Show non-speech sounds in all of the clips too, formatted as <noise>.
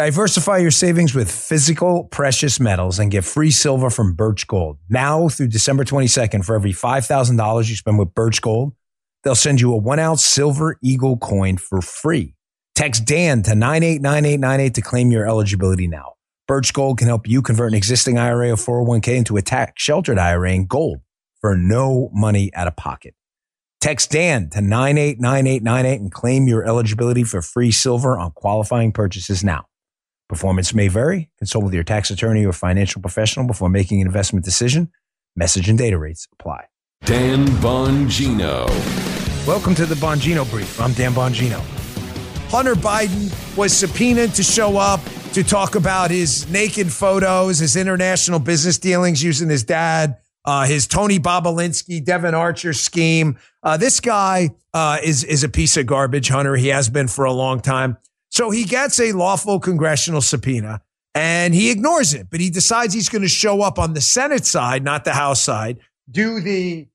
Diversify your savings with physical precious metals and get free silver from Birch Gold. Now through December 22nd, for every $5,000 you spend with Birch Gold, they'll send you a one ounce silver eagle coin for free. Text Dan to 989898 to claim your eligibility now. Birch Gold can help you convert an existing IRA or 401k into a tax sheltered IRA in gold for no money out of pocket. Text Dan to 989898 and claim your eligibility for free silver on qualifying purchases now. Performance may vary. Consult with your tax attorney or financial professional before making an investment decision. Message and data rates apply. Dan Bongino. Welcome to the Bongino Brief. I'm Dan Bongino. Hunter Biden was subpoenaed to show up to talk about his naked photos, his international business dealings using his dad, uh, his Tony Bobulinski, Devon Archer scheme. Uh, this guy uh, is is a piece of garbage, Hunter. He has been for a long time. So he gets a lawful congressional subpoena and he ignores it, but he decides he's going to show up on the Senate side, not the House side, do the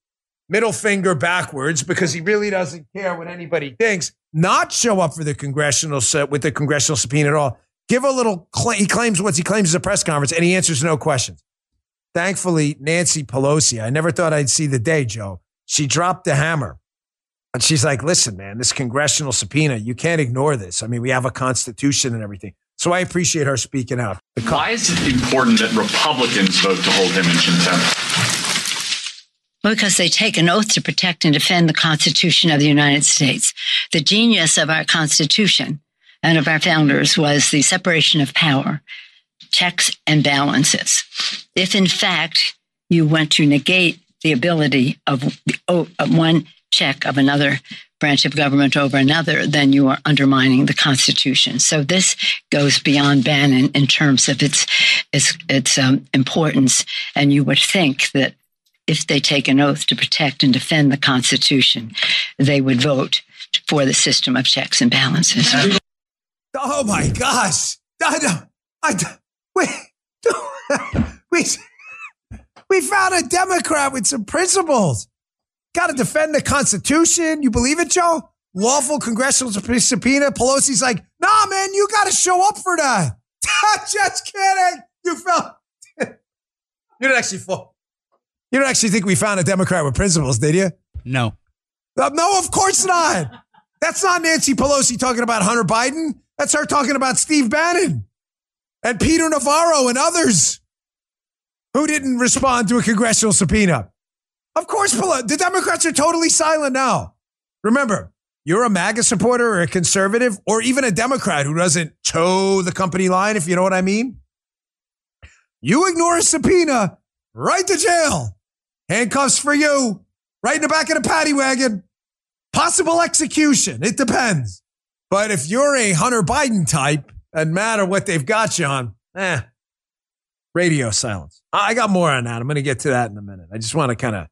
middle finger backwards because he really doesn't care what anybody thinks, not show up for the congressional with the congressional subpoena at all. Give a little, he claims what he claims is a press conference and he answers no questions. Thankfully, Nancy Pelosi, I never thought I'd see the day, Joe. She dropped the hammer and she's like, listen, man, this congressional subpoena, you can't ignore this. I mean, we have a constitution and everything. So I appreciate her speaking out. Why is it important that Republicans vote to hold him in contempt? because they take an oath to protect and defend the Constitution of the United States. The genius of our Constitution and of our founders was the separation of power, checks and balances. If in fact you want to negate the ability of one check of another branch of government over another, then you are undermining the Constitution. So this goes beyond Bannon in terms of its its, its um, importance. And you would think that if they take an oath to protect and defend the Constitution, they would vote for the system of checks and balances. Oh my gosh! I, I, wait, <laughs> we we found a Democrat with some principles. Got to defend the Constitution. You believe it, Joe? Lawful congressional subpoena. Pelosi's like, nah, man, you got to show up for that. <laughs> Just kidding. You felt. <laughs> you didn't actually fall. You don't actually think we found a Democrat with principles, did you? No. Uh, no, of course not. That's not Nancy Pelosi talking about Hunter Biden. That's her talking about Steve Bannon and Peter Navarro and others who didn't respond to a congressional subpoena. Of course, the Democrats are totally silent now. Remember, you're a MAGA supporter or a conservative or even a Democrat who doesn't toe the company line, if you know what I mean. You ignore a subpoena, right to jail. Handcuffs for you, right in the back of the paddy wagon. Possible execution. It depends. But if you're a Hunter Biden type, doesn't matter what they've got you on, eh, radio silence. I got more on that. I'm going to get to that in a minute. I just want to kind of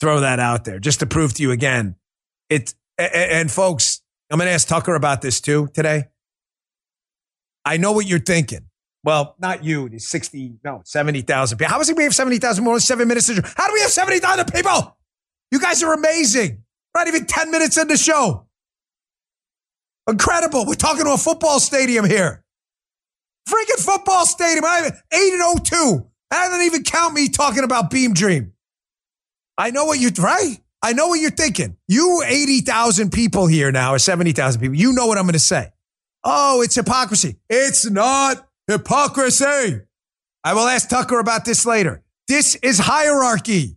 throw that out there just to prove to you again. It and folks, I'm going to ask Tucker about this too today. I know what you're thinking. Well, not you. It's 60, no, 70,000 people. How is it we have 70,000 more than seven minutes? How do we have 70,000 people? You guys are amazing. Not even 10 minutes in the show. Incredible. We're talking to a football stadium here. Freaking football stadium. I have 8 and 02. I didn't even count me talking about Beam Dream. I know what you're right. I know what you're thinking. You 80,000 people here now, or 70,000 people, you know what I'm going to say. Oh, it's hypocrisy. It's not hypocrisy. I will ask Tucker about this later. This is hierarchy.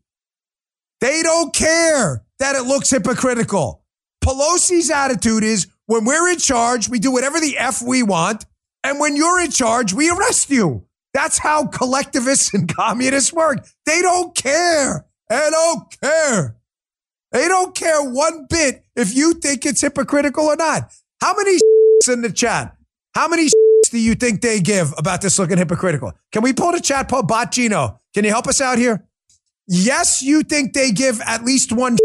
They don't care that it looks hypocritical. Pelosi's attitude is when we're in charge, we do whatever the F we want. And when you're in charge, we arrest you. That's how collectivists <laughs> and communists work. They don't care. They don't care. They don't care one bit if you think it's hypocritical or not. How many <laughs> in the chat? How many <laughs> do you think they give about this looking hypocritical? Can we pull the chat poll? Botchino, can you help us out here? Yes, you think they give at least one.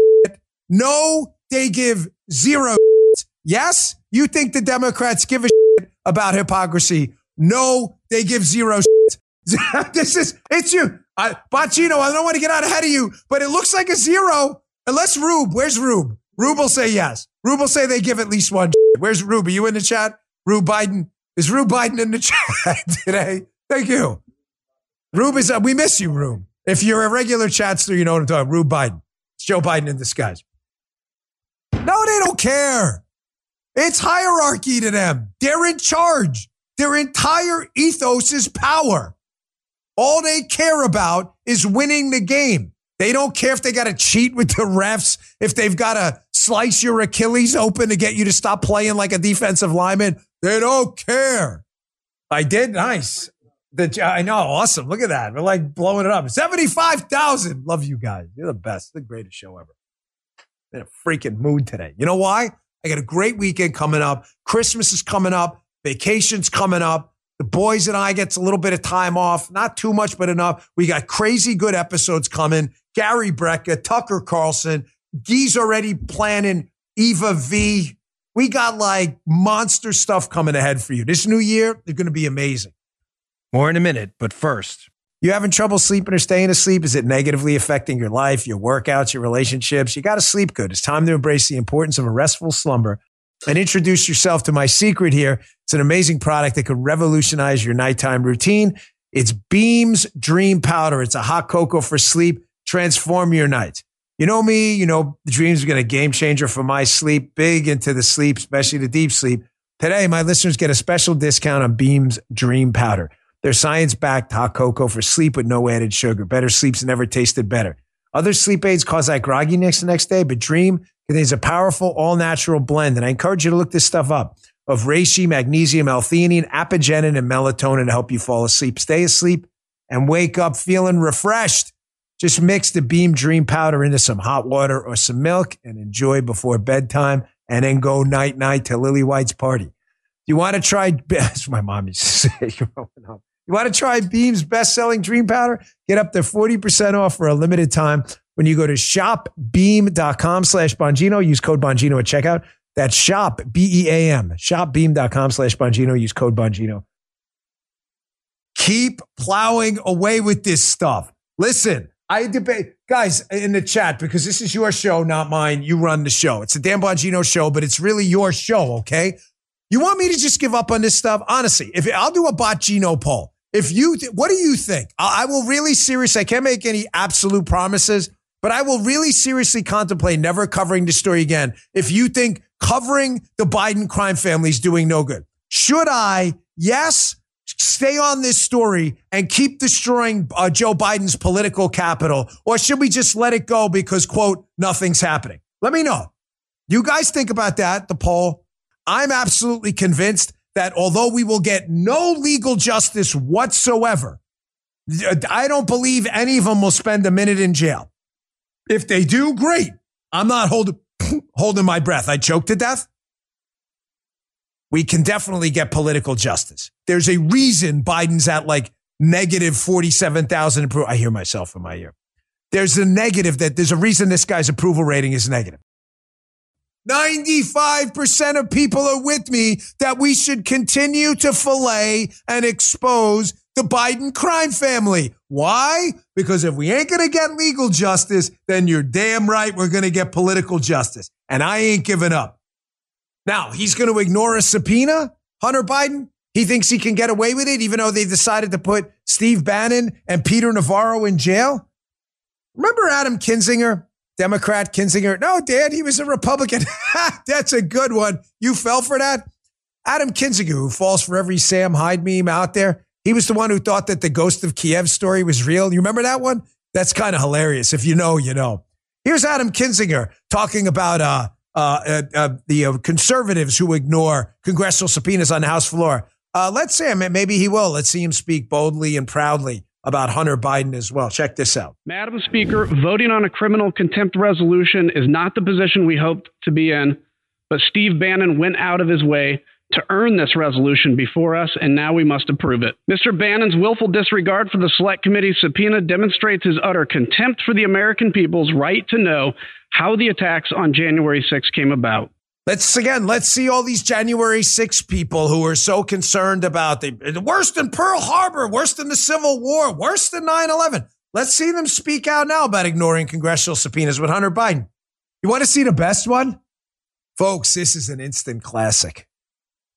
No, they give zero. Yes, you think the Democrats give a shit about hypocrisy. No, they give zero <laughs> this is, it's you. I, Bacino, I don't want to get out ahead of you, but it looks like a zero. Unless Rube, where's Rube? Rube will say yes. Rube will say they give at least one. Where's Rube? Are you in the chat? Rube Biden, Is Rube Biden in the <laughs> chat today? Thank you. Rube is, uh, we miss you, Rube. If you're a regular chatster, you know what I'm talking about. Rube Biden. It's Joe Biden in disguise. No, they don't care. It's hierarchy to them. They're in charge. Their entire ethos is power. All they care about is winning the game. They don't care if they got to cheat with the refs, if they've got to slice your Achilles open to get you to stop playing like a defensive lineman. They don't care. I did nice. The, I know, awesome. Look at that. We're like blowing it up. 75,000. Love you guys. You're the best. The greatest show ever. In a freaking mood today. You know why? I got a great weekend coming up. Christmas is coming up. Vacation's coming up. The boys and I gets a little bit of time off, not too much, but enough. We got crazy good episodes coming. Gary Brecka, Tucker Carlson, Gee's already planning Eva V. We got like monster stuff coming ahead for you. This new year, they're going to be amazing. More in a minute, but first. You having trouble sleeping or staying asleep? Is it negatively affecting your life, your workouts, your relationships? You got to sleep good. It's time to embrace the importance of a restful slumber and introduce yourself to my secret here. It's an amazing product that could revolutionize your nighttime routine. It's Beams Dream Powder. It's a hot cocoa for sleep. Transform your night. You know me, you know, the dreams are going to game changer for my sleep, big into the sleep, especially the deep sleep. Today, my listeners get a special discount on Beams Dream Powder. Their science backed hot cocoa for sleep with no added sugar. Better sleep's never tasted better. Other sleep aids cause that grogginess the next day, but Dream contains a powerful all natural blend. And I encourage you to look this stuff up of reishi, magnesium, L-theanine, apigenin, and melatonin to help you fall asleep, stay asleep, and wake up feeling refreshed. Just mix the Beam Dream powder into some hot water or some milk and enjoy before bedtime and then go night night to Lily White's party. Do you want to try, that's <laughs> my mom used to say <laughs> growing up. You want to try Beam's best selling dream powder? Get up to 40% off for a limited time when you go to shopbeam.com slash Bongino. Use code Bongino at checkout. That's shop, B E A M, shopbeam.com slash Bongino. Use code Bongino. Keep plowing away with this stuff. Listen, I debate, guys, in the chat, because this is your show, not mine. You run the show. It's a Dan Bongino show, but it's really your show, okay? You want me to just give up on this stuff? Honestly, if I'll do a Bongino poll. If you, th- what do you think? I, I will really seriously, I can't make any absolute promises, but I will really seriously contemplate never covering the story again. If you think covering the Biden crime family is doing no good, should I? Yes. Stay on this story and keep destroying uh, Joe Biden's political capital, or should we just let it go because, quote, nothing's happening? Let me know. You guys think about that, the poll. I'm absolutely convinced that although we will get no legal justice whatsoever, I don't believe any of them will spend a minute in jail. If they do, great. I'm not holding <clears throat> holding my breath. I choke to death. We can definitely get political justice. There's a reason Biden's at like negative 47,000 approval. I hear myself in my ear. There's a negative that there's a reason this guy's approval rating is negative. 95% of people are with me that we should continue to fillet and expose the Biden crime family. Why? Because if we ain't going to get legal justice, then you're damn right we're going to get political justice. And I ain't giving up. Now, he's going to ignore a subpoena, Hunter Biden. He thinks he can get away with it, even though they decided to put Steve Bannon and Peter Navarro in jail. Remember Adam Kinzinger? Democrat Kinzinger. No, Dad, he was a Republican. <laughs> That's a good one. You fell for that? Adam Kinzinger, who falls for every Sam Hyde meme out there. He was the one who thought that the Ghost of Kiev story was real. You remember that one? That's kind of hilarious. If you know, you know. Here's Adam Kinzinger talking about uh, uh, uh, uh the uh, conservatives who ignore congressional subpoenas on the House floor. Uh, let's say maybe he will. Let's see him speak boldly and proudly about Hunter Biden as well. Check this out. Madam Speaker, voting on a criminal contempt resolution is not the position we hoped to be in, but Steve Bannon went out of his way to earn this resolution before us, and now we must approve it. Mr. Bannon's willful disregard for the Select Committee's subpoena demonstrates his utter contempt for the American people's right to know how the attacks on January 6 came about. Let's again, let's see all these January 6 people who are so concerned about the, worse than Pearl Harbor, worse than the Civil War, worse than 9 11. Let's see them speak out now about ignoring congressional subpoenas with Hunter Biden. You want to see the best one? Folks, this is an instant classic.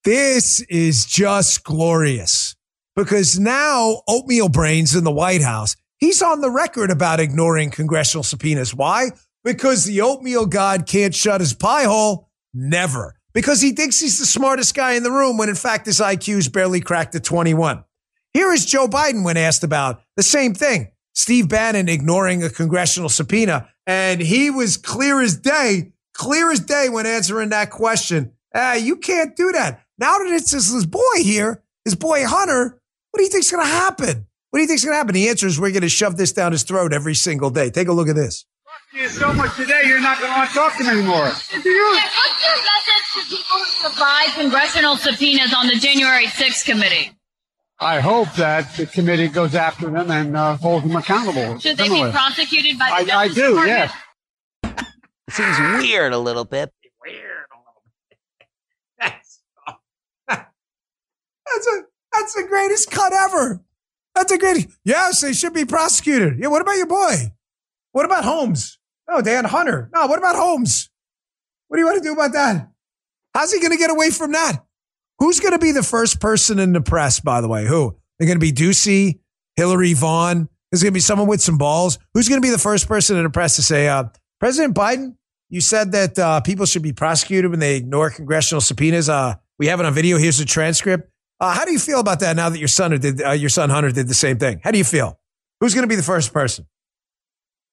This is just glorious because now Oatmeal Brains in the White House, he's on the record about ignoring congressional subpoenas. Why? Because the oatmeal god can't shut his pie hole. Never. Because he thinks he's the smartest guy in the room when in fact his IQ's barely cracked at 21. Here is Joe Biden when asked about the same thing. Steve Bannon ignoring a congressional subpoena. And he was clear as day, clear as day when answering that question. Ah, you can't do that. Now that it's his boy here, his boy Hunter, what do you think's going to happen? What do you think's going to happen? The answer is we're going to shove this down his throat every single day. Take a look at this. You so much today, you're not going to want to talk to him anymore. What's your message to people who survived congressional subpoenas on the January 6th committee? I hope that the committee goes after them and uh, holds them accountable. Should they be prosecuted by the I, I do, Department? yes. Seems weird a little bit. weird a little bit. <laughs> That's, <laughs> that's a that's the greatest cut ever. That's a great. Yes, they should be prosecuted. Yeah. What about your boy? What about Holmes? No, Dan Hunter. No. What about Holmes? What do you want to do about that? How's he going to get away from that? Who's going to be the first person in the press? By the way, who? They're going to be Doocy, Hillary Vaughn. There's going to be someone with some balls. Who's going to be the first person in the press to say, uh, President Biden, you said that uh, people should be prosecuted when they ignore congressional subpoenas. Uh, we have it on video. Here's a transcript. Uh, how do you feel about that now that your son did uh, your son Hunter did the same thing? How do you feel? Who's going to be the first person?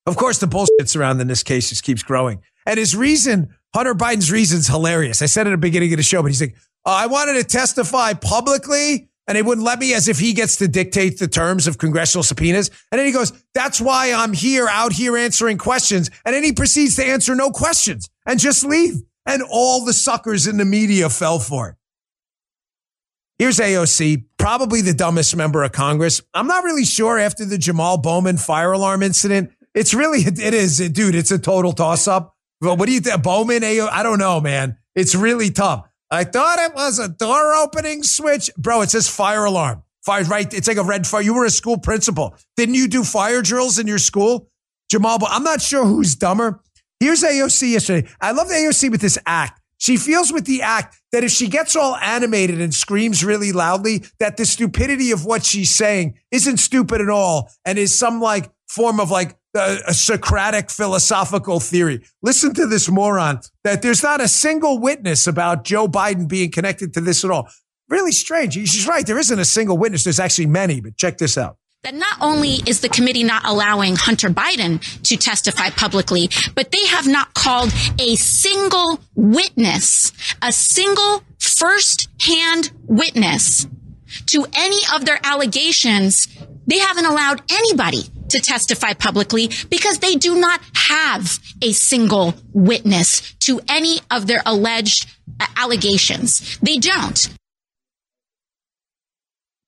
Of course, the bullshit surrounding this case just keeps growing. And his reason, Hunter Biden's reason is hilarious. I said at the beginning of the show, but he's like, uh, I wanted to testify publicly and they wouldn't let me as if he gets to dictate the terms of congressional subpoenas. And then he goes, that's why I'm here, out here answering questions. And then he proceeds to answer no questions and just leave. And all the suckers in the media fell for it. Here's AOC, probably the dumbest member of Congress. I'm not really sure after the Jamal Bowman fire alarm incident. It's really, it is, dude, it's a total toss up. What do you think? Bowman, AO? I don't know, man. It's really tough. I thought it was a door opening switch. Bro, it says fire alarm. Fire, right? It's like a red fire. You were a school principal. Didn't you do fire drills in your school? Jamal, I'm not sure who's dumber. Here's AOC yesterday. I love the AOC with this act. She feels with the act that if she gets all animated and screams really loudly, that the stupidity of what she's saying isn't stupid at all and is some like form of like a, a Socratic philosophical theory. Listen to this moron that there's not a single witness about Joe Biden being connected to this at all. Really strange. She's right. There isn't a single witness. There's actually many, but check this out that not only is the committee not allowing Hunter Biden to testify publicly, but they have not called a single witness, a single first hand witness to any of their allegations. They haven't allowed anybody to testify publicly because they do not have a single witness to any of their alleged uh, allegations. They don't.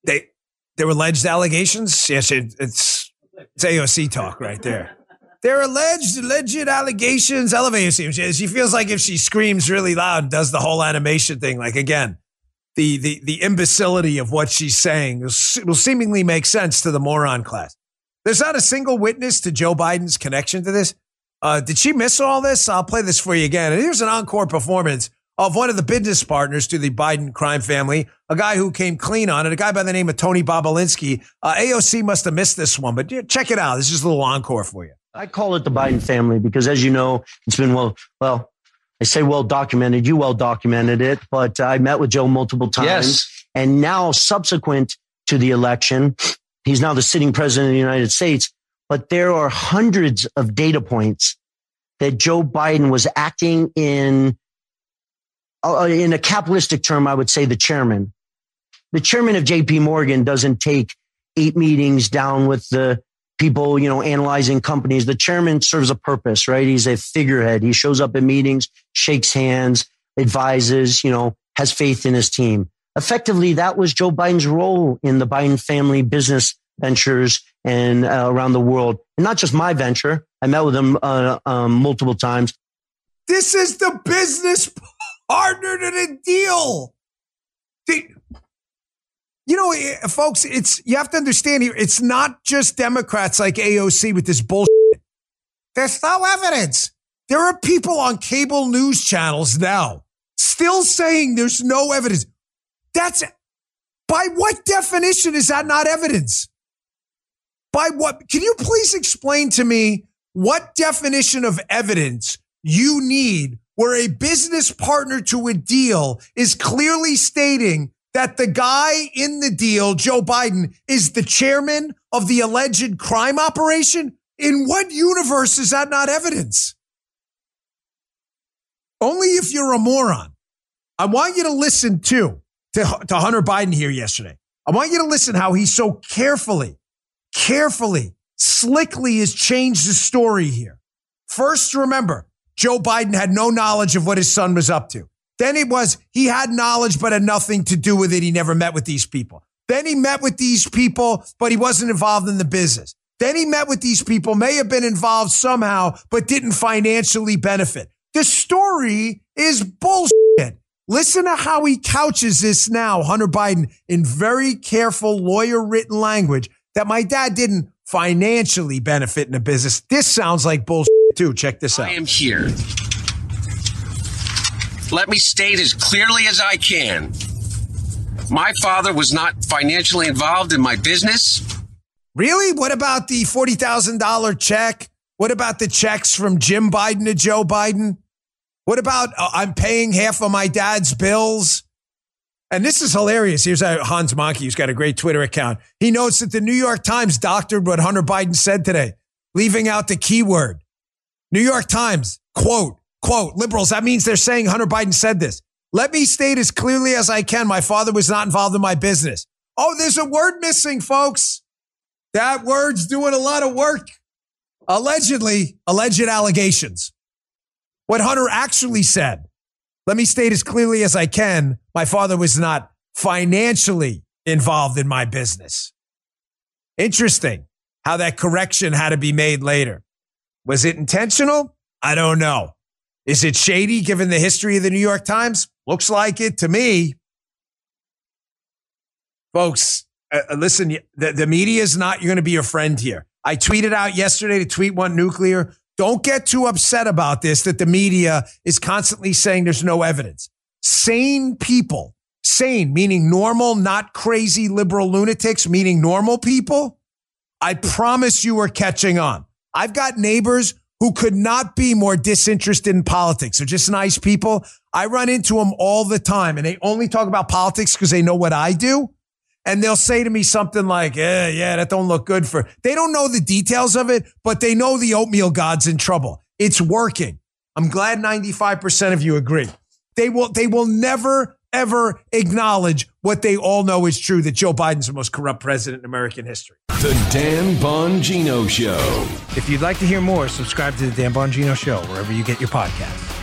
They their alleged allegations. Yes, it, it's it's AOC talk right there. They're alleged, alleged allegations. Elevate she, she feels like if she screams really loud does the whole animation thing, like again, the the the imbecility of what she's saying will seemingly make sense to the moron class. There's not a single witness to Joe Biden's connection to this. Uh, did she miss all this? I'll play this for you again. And here's an encore performance of one of the business partners to the Biden crime family, a guy who came clean on it, a guy by the name of Tony Bobulinski. Uh, AOC must have missed this one, but check it out. This is a little encore for you. I call it the Biden family because, as you know, it's been well, well, I say well documented. You well documented it, but I met with Joe multiple times. Yes. And now, subsequent to the election, he's now the sitting president of the United States. But there are hundreds of data points that Joe Biden was acting in uh, in a capitalistic term, I would say the chairman. The chairman of JP Morgan doesn't take eight meetings down with the people, you know, analyzing companies. The chairman serves a purpose, right? He's a figurehead. He shows up at meetings, shakes hands, advises, you know, has faith in his team. Effectively, that was Joe Biden's role in the Biden family business ventures and uh, around the world. And not just my venture. I met with him uh, um, multiple times. This is the business partner to the deal. The, you know, eh, folks, it's you have to understand here. It's not just Democrats like AOC with this bullshit. There's no evidence. There are people on cable news channels now still saying there's no evidence. That's by what definition is that not evidence? By what? Can you please explain to me what definition of evidence you need where a business partner to a deal is clearly stating that the guy in the deal, Joe Biden, is the chairman of the alleged crime operation? In what universe is that not evidence? Only if you're a moron. I want you to listen too to, to Hunter Biden here yesterday. I want you to listen how he so carefully, carefully, slickly has changed the story here. First, remember, Joe Biden had no knowledge of what his son was up to. Then it was he had knowledge but had nothing to do with it. He never met with these people. Then he met with these people, but he wasn't involved in the business. Then he met with these people, may have been involved somehow, but didn't financially benefit. The story is bullshit. Listen to how he couches this now, Hunter Biden, in very careful lawyer written language that my dad didn't financially benefit in the business. This sounds like bullshit too. Check this out. I am here. Let me state as clearly as I can. My father was not financially involved in my business. Really? What about the $40,000 check? What about the checks from Jim Biden to Joe Biden? What about uh, I'm paying half of my dad's bills? And this is hilarious. Here's Hans Mahncke, who's got a great Twitter account. He notes that the New York Times doctored what Hunter Biden said today, leaving out the keyword. New York Times, quote, quote, liberals, that means they're saying Hunter Biden said this. Let me state as clearly as I can my father was not involved in my business. Oh, there's a word missing, folks. That word's doing a lot of work. Allegedly, alleged allegations. What Hunter actually said. Let me state as clearly as I can my father was not financially involved in my business. Interesting how that correction had to be made later. Was it intentional? I don't know. Is it shady given the history of the New York Times? Looks like it to me. Folks, uh, uh listen, the, the media is not going to be your friend here. I tweeted out yesterday to tweet one nuclear. Don't get too upset about this that the media is constantly saying there's no evidence. Sane people, sane, meaning normal, not crazy liberal lunatics, meaning normal people. I promise you are catching on. I've got neighbors who could not be more disinterested in politics. They're just nice people. I run into them all the time and they only talk about politics because they know what I do and they'll say to me something like, "Yeah, yeah, that don't look good for." They don't know the details of it, but they know the oatmeal god's in trouble. It's working. I'm glad 95% of you agree. They will they will never ever acknowledge what they all know is true that Joe Biden's the most corrupt president in American history. The Dan Bongino Show. If you'd like to hear more, subscribe to the Dan Bongino Show wherever you get your podcasts.